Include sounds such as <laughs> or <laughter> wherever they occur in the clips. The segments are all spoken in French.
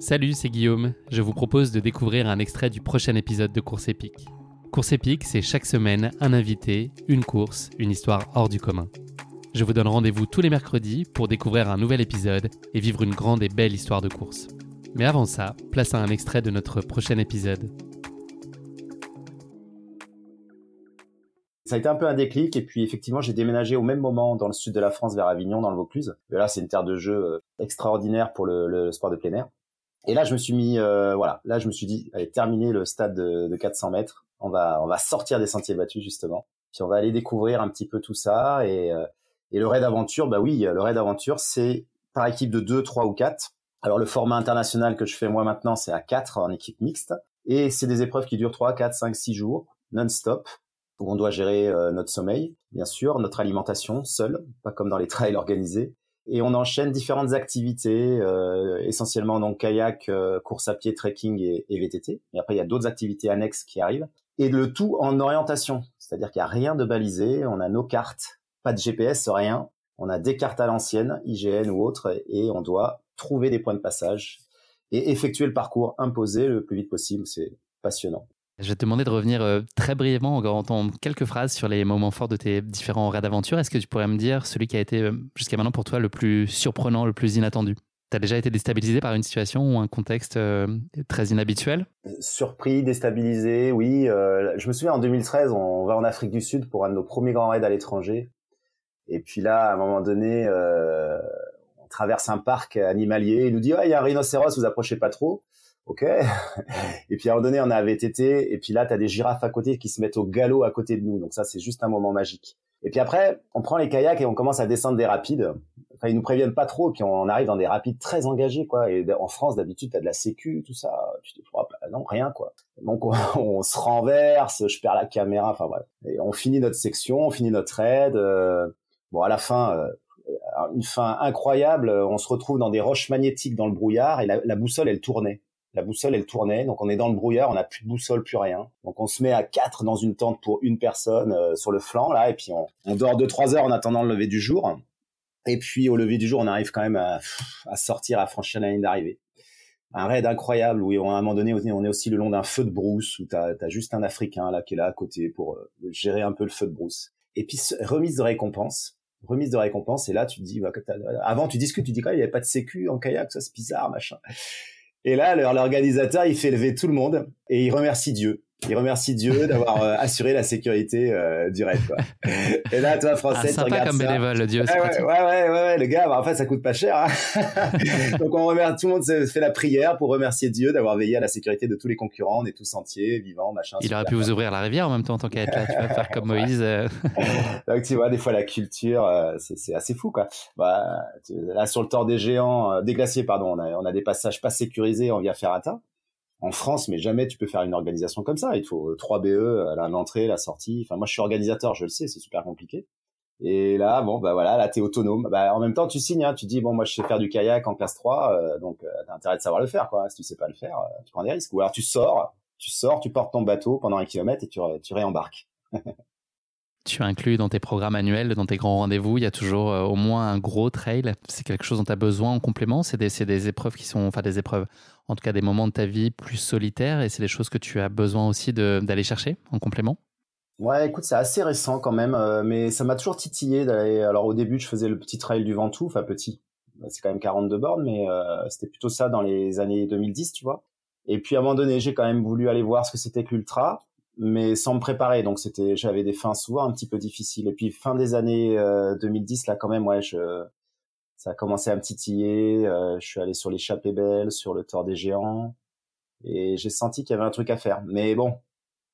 Salut, c'est Guillaume. Je vous propose de découvrir un extrait du prochain épisode de Course épique. Course épique, c'est chaque semaine un invité, une course, une histoire hors du commun. Je vous donne rendez-vous tous les mercredis pour découvrir un nouvel épisode et vivre une grande et belle histoire de course. Mais avant ça, place à un extrait de notre prochain épisode. Ça a été un peu un déclic et puis effectivement j'ai déménagé au même moment dans le sud de la France vers Avignon dans le Vaucluse. Et là c'est une terre de jeu euh, extraordinaire pour le, le sport de plein air. Et là, je me suis mis, euh, voilà, là, je me suis dit, allez, terminer le stade de, 400 mètres. On va, on va sortir des sentiers battus justement. Puis on va aller découvrir un petit peu tout ça. Et, euh, et le raid aventure, bah oui, le raid aventure, c'est par équipe de 2, 3 ou 4. Alors le format international que je fais moi maintenant, c'est à 4 en équipe mixte. Et c'est des épreuves qui durent 3, 4, 5, 6 jours, non-stop, où on doit gérer euh, notre sommeil, bien sûr, notre alimentation seul, pas comme dans les <laughs> trails organisés, et on enchaîne différentes activités, euh, essentiellement donc kayak, euh, course à pied, trekking et, et VTT. Et après, il y a d'autres activités annexes qui arrivent. Et le tout en orientation, c'est-à-dire qu'il n'y a rien de balisé, on a nos cartes, pas de GPS, rien. On a des cartes à l'ancienne, IGN ou autre, et on doit trouver des points de passage et effectuer le parcours imposé le plus vite possible. C'est passionnant. Je vais te demander de revenir euh, très brièvement, en temps, quelques phrases sur les moments forts de tes différents raids d'aventure. Est-ce que tu pourrais me dire celui qui a été euh, jusqu'à maintenant pour toi le plus surprenant, le plus inattendu? Tu as déjà été déstabilisé par une situation ou un contexte euh, très inhabituel? Surpris, déstabilisé, oui. je me souviens en 2013, on va en Afrique du Sud pour un de nos premiers grands raids à l'étranger. Et puis là, à un moment donné, on traverse un parc animalier. Il nous dit, il y a un rhinocéros, vous approchez pas trop ok. et puis à un moment donné, on a VTT, et puis là, tu as des girafes à côté qui se mettent au galop à côté de nous. Donc ça, c'est juste un moment magique. Et puis après, on prend les kayaks et on commence à descendre des rapides. Enfin, ils nous préviennent pas trop, puis on arrive dans des rapides très engagés, quoi. Et en France, d'habitude, t'as de la sécu, tout ça. Tu te bah, non, rien, quoi. Donc <laughs> on, se renverse, je perds la caméra, enfin bref. Et on finit notre section, on finit notre raid. Euh, bon, à la fin, euh, une fin incroyable. On se retrouve dans des roches magnétiques dans le brouillard et la boussole, elle tournait la boussole elle tournait, donc on est dans le brouillard, on n'a plus de boussole, plus rien. Donc on se met à quatre dans une tente pour une personne euh, sur le flanc là, et puis on, dort deux trois heures en attendant le lever du jour. Et puis au lever du jour, on arrive quand même à, sortir, à franchir la ligne d'arrivée. Un raid incroyable où à un moment donné, on est aussi le long d'un feu de brousse où t'as as juste un Africain là qui est là à côté pour euh, gérer un peu le feu de brousse. Et puis remise de récompense, remise de récompense. Et là, tu te dis, bah, avant tu discutes, tu dis quoi, il n'y avait pas de sécu en kayak, ça c'est bizarre, machin. Et là, l'organisateur, il fait lever tout le monde et il remercie Dieu il remercie Dieu d'avoir euh, assuré la sécurité euh, du raid. Quoi. <laughs> Et là, toi, français, ah, tu regardes comme bénévole, Dieu. Ouais, ouais, ouais, ouais, le gars, bah, en fait, ça coûte pas cher. Hein. <laughs> Donc, on remercie, tout le monde fait la prière pour remercier Dieu d'avoir veillé à la sécurité de tous les concurrents. On est tous entiers, vivants, machin. Il aurait pu vous ouvrir la rivière en même temps en tant qu'être là. Tu vas faire comme <laughs> Moïse. Euh. Donc, tu vois, des fois, la culture, c'est assez fou, quoi. Bah, là, sur le tort des géants, des glaciers, pardon, on a, on a des passages pas sécurisés en via ferrata en France, mais jamais tu peux faire une organisation comme ça. Il faut 3 BE à l'entrée, la sortie. Enfin, moi, je suis organisateur, je le sais, c'est super compliqué. Et là, bon, bah voilà, là, t'es autonome. Bah, en même temps, tu signes, hein, tu dis, bon, moi, je sais faire du kayak en classe 3, euh, donc euh, t'as intérêt de savoir le faire, quoi. Si tu sais pas le faire, euh, tu prends des risques. Ou alors tu sors, tu sors, tu portes ton bateau pendant un kilomètre et tu, tu réembarques. <laughs> tu inclus dans tes programmes annuels, dans tes grands rendez-vous, il y a toujours au moins un gros trail. C'est quelque chose dont tu as besoin en complément? C'est des, des, épreuves qui sont, enfin des épreuves en tout cas des moments de ta vie plus solitaires et c'est des choses que tu as besoin aussi d'aller chercher en complément? Ouais, écoute, c'est assez récent quand même, euh, mais ça m'a toujours titillé d'aller. Alors au début, je faisais le petit trail du Ventoux, enfin petit, c'est quand même 42 bornes, mais euh, c'était plutôt ça dans les années 2010, tu vois. Et puis à un moment donné, j'ai quand même voulu aller voir ce que c'était que l'ultra, mais sans me préparer, donc c'était, j'avais des fins souvent un petit peu difficiles. Et puis fin des années 2010, euh, là quand même, ouais, je ça a commencé à me titiller. Euh, je suis allé sur l'échappée belle, sur le tort des géants, et j'ai senti qu'il y avait un truc à faire. Mais bon,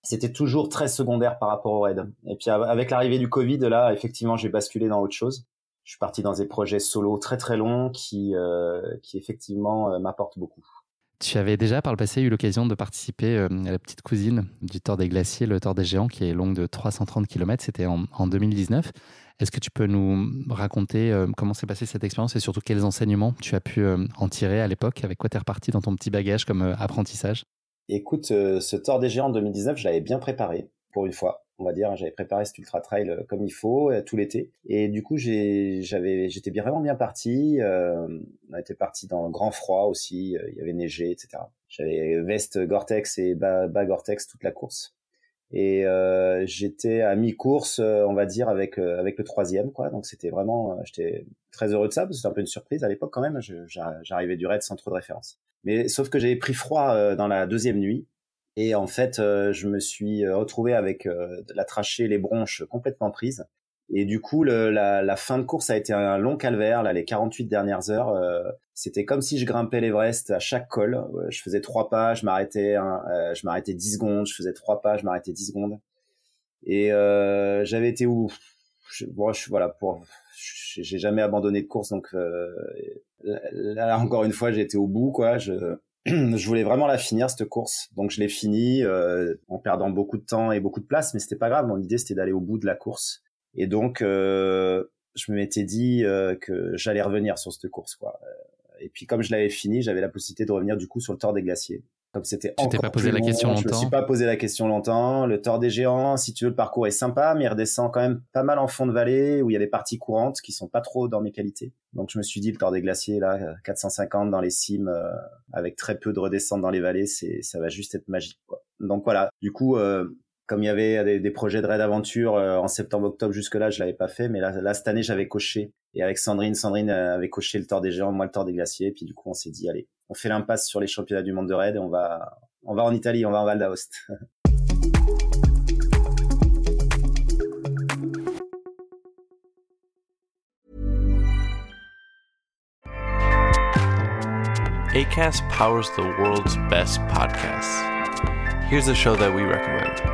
c'était toujours très secondaire par rapport au raid. Et puis avec l'arrivée du Covid, là, effectivement, j'ai basculé dans autre chose. Je suis parti dans des projets solo très très longs qui, euh, qui effectivement euh, m'apportent beaucoup. Tu avais déjà par le passé eu l'occasion de participer à la petite cousine du Tort des Glaciers, le Tort des Géants, qui est longue de 330 km. C'était en, en 2019. Est-ce que tu peux nous raconter euh, comment s'est passée cette expérience et surtout quels enseignements tu as pu euh, en tirer à l'époque? Avec quoi tu es reparti dans ton petit bagage comme euh, apprentissage? Écoute, ce tort des géants 2019, je l'avais bien préparé pour une fois. On va dire. J'avais préparé cet ultra trail euh, comme il faut euh, tout l'été. Et du coup, j'avais, j'étais vraiment bien parti. Euh, on était parti dans le grand froid aussi. il y avait neigé, etc. J'avais veste Gore-Tex et bas, bas Gore-Tex toute la course. Et j'étais à mi-course, on va dire, avec avec le troisième, quoi. Donc c'était vraiment, j'étais très heureux de ça parce que c'était un peu une surprise à l'époque quand même. J'arrivais du raid sans trop de référence. Mais sauf que j'avais pris froid dans la deuxième nuit et en fait, euh, je me suis euh, retrouvé avec euh, la trachée, les bronches complètement prises. Et du coup, le, la, la, fin de course a été un long calvaire. Là, les 48 dernières heures, c'était comme si je grimpais l'Everest à chaque col. je faisais trois pas, je m'arrêtais, je m'arrêtais 10 secondes. Je faisais trois pas, je m'arrêtais 10 secondes. Et j'avais été où? Je, bon, je, voilà, pour, j'ai jamais abandonné de course, donc là encore une fois, été au bout, quoi. Je, <clears throat> je voulais vraiment la finir cette course, donc je l'ai finie euh, en perdant beaucoup de temps et beaucoup de place, mais c'était pas grave. Mon idée c'était d'aller au bout de la course, et donc euh, je me m'étais dit euh, que j'allais revenir sur cette course, quoi. Et puis comme je l'avais fini, j'avais la possibilité de revenir du coup sur le Tour des Glaciers. Comme c'était t'es pas posé la question longtemps. Je me suis pas posé la question longtemps. Le Tour des Géants, si tu veux, le parcours est sympa, mais il redescend quand même pas mal en fond de vallée où il y a des parties courantes qui sont pas trop dans mes qualités. Donc je me suis dit le Tour des Glaciers là, 450 dans les cimes euh, avec très peu de redescente dans les vallées, c'est ça va juste être magique. Quoi. Donc voilà. Du coup, euh, comme il y avait des, projets de raid aventure euh, en septembre-octobre jusque-là, je l'avais pas fait, mais là, cette année j'avais coché. Et avec Sandrine, Sandrine avait coché le Tour des Géants, moi le Tour des Glaciers, et puis du coup on s'est dit allez, on fait l'impasse sur les championnats du monde de raid et on va, on va en Italie, on va en Val d'Aoste. <laughs> ACAST powers the world's best podcasts. Here's a show that we recommend.